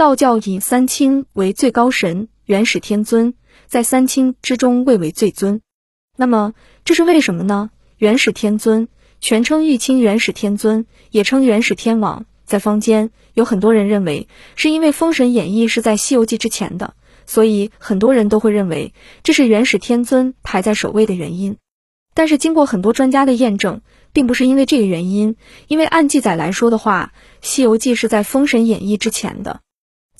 道教以三清为最高神，元始天尊在三清之中位为最尊。那么这是为什么呢？元始天尊全称玉清元始天尊，也称元始天王。在坊间有很多人认为，是因为《封神演义》是在《西游记》之前的，所以很多人都会认为这是元始天尊排在首位的原因。但是经过很多专家的验证，并不是因为这个原因。因为按记载来说的话，《西游记》是在《封神演义》之前的。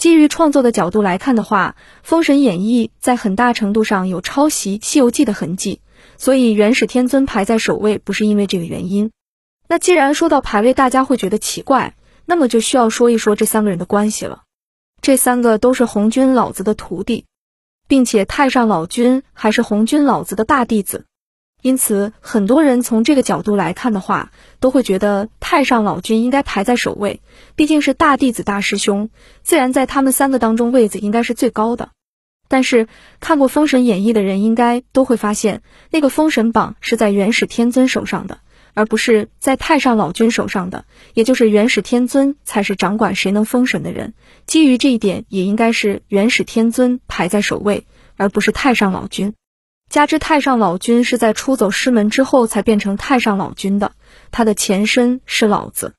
基于创作的角度来看的话，《封神演义》在很大程度上有抄袭《西游记》的痕迹，所以元始天尊排在首位不是因为这个原因。那既然说到排位，大家会觉得奇怪，那么就需要说一说这三个人的关系了。这三个都是红军老子的徒弟，并且太上老君还是红军老子的大弟子。因此，很多人从这个角度来看的话，都会觉得太上老君应该排在首位，毕竟是大弟子、大师兄，自然在他们三个当中位子应该是最高的。但是，看过《封神演义》的人应该都会发现，那个封神榜是在元始天尊手上的，而不是在太上老君手上的，也就是元始天尊才是掌管谁能封神的人。基于这一点，也应该是元始天尊排在首位，而不是太上老君。加之太上老君是在出走师门之后才变成太上老君的，他的前身是老子。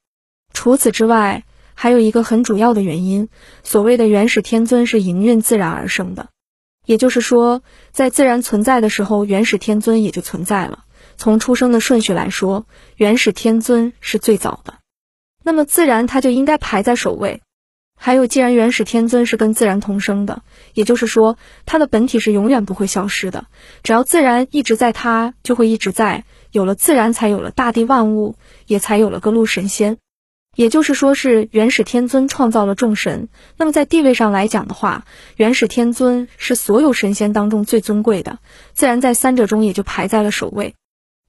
除此之外，还有一个很主要的原因，所谓的元始天尊是营运自然而生的，也就是说，在自然存在的时候，元始天尊也就存在了。从出生的顺序来说，元始天尊是最早的，那么自然他就应该排在首位。还有，既然元始天尊是跟自然同生的，也就是说，他的本体是永远不会消失的。只要自然一直在，他就会一直在。有了自然，才有了大地万物，也才有了各路神仙。也就是说，是元始天尊创造了众神。那么在地位上来讲的话，元始天尊是所有神仙当中最尊贵的，自然在三者中也就排在了首位。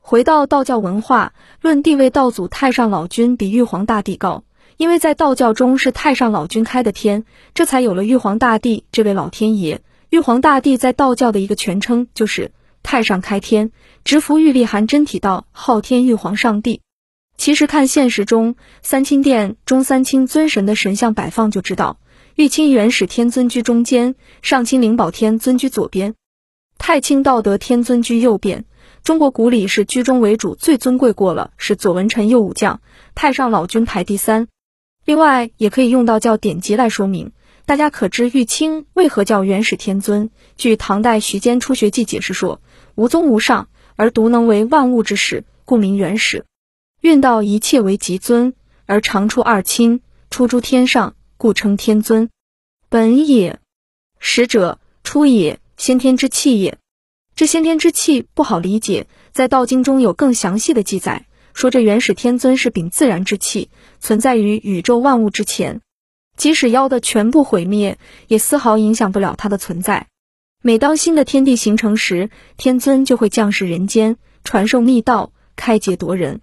回到道教文化，论地位，道祖太上老君比玉皇大帝高。因为在道教中是太上老君开的天，这才有了玉皇大帝这位老天爷。玉皇大帝在道教的一个全称就是太上开天，直服玉立含真体道，昊天玉皇上帝。其实看现实中三清殿中三清尊神的神像摆放就知道，玉清元始天尊居中间，上清灵宝天尊居左边，太清道德天尊居右边。中国古礼是居中为主，最尊贵过了是左文臣右武将，太上老君排第三。另外，也可以用道教典籍来说明。大家可知玉清为何叫元始天尊？据唐代徐坚《初学记》解释说：“无宗无上，而独能为万物之始，故名元始。运道一切为极尊，而常出二清，出诸天上，故称天尊。本也，始者出也，先天之气也。这先天之气不好理解，在道经中有更详细的记载。”说这元始天尊是禀自然之气，存在于宇宙万物之前，即使妖的全部毁灭，也丝毫影响不了它的存在。每当新的天地形成时，天尊就会降世人间，传授密道，开解夺人。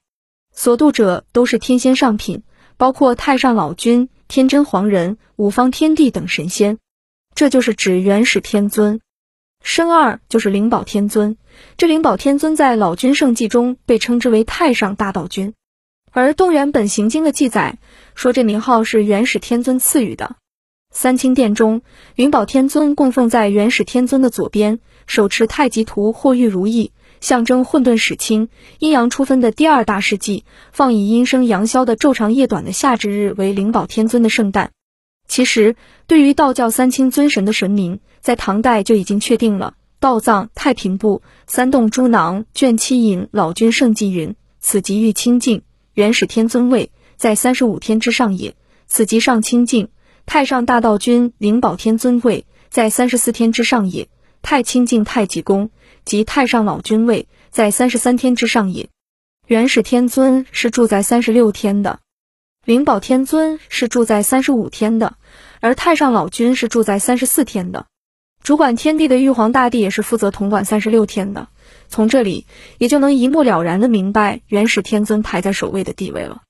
所度者都是天仙上品，包括太上老君、天真黄人、五方天帝等神仙。这就是指元始天尊。生二就是灵宝天尊，这灵宝天尊在老君圣记中被称之为太上大道君，而洞元本行经的记载说这名号是元始天尊赐予的。三清殿中，灵宝天尊供奉在元始天尊的左边，手持太极图或玉如意，象征混沌始清、阴阳初分的第二大世纪。放以阴生阳消的昼长夜短的夏至日为灵宝天尊的圣诞。其实，对于道教三清尊神的神明，在唐代就已经确定了。道藏太平部三洞诸囊卷七引老君圣迹云：此即欲清净，元始天尊位在三十五天之上也；此即上清净，太上大道君灵宝天尊位在三十四天之上也；太清净太极宫即太上老君位在三十三天之上也。元始天尊是住在三十六天的。灵宝天尊是住在三十五天的，而太上老君是住在三十四天的。主管天地的玉皇大帝也是负责统管三十六天的。从这里也就能一目了然的明白元始天尊排在首位的地位了。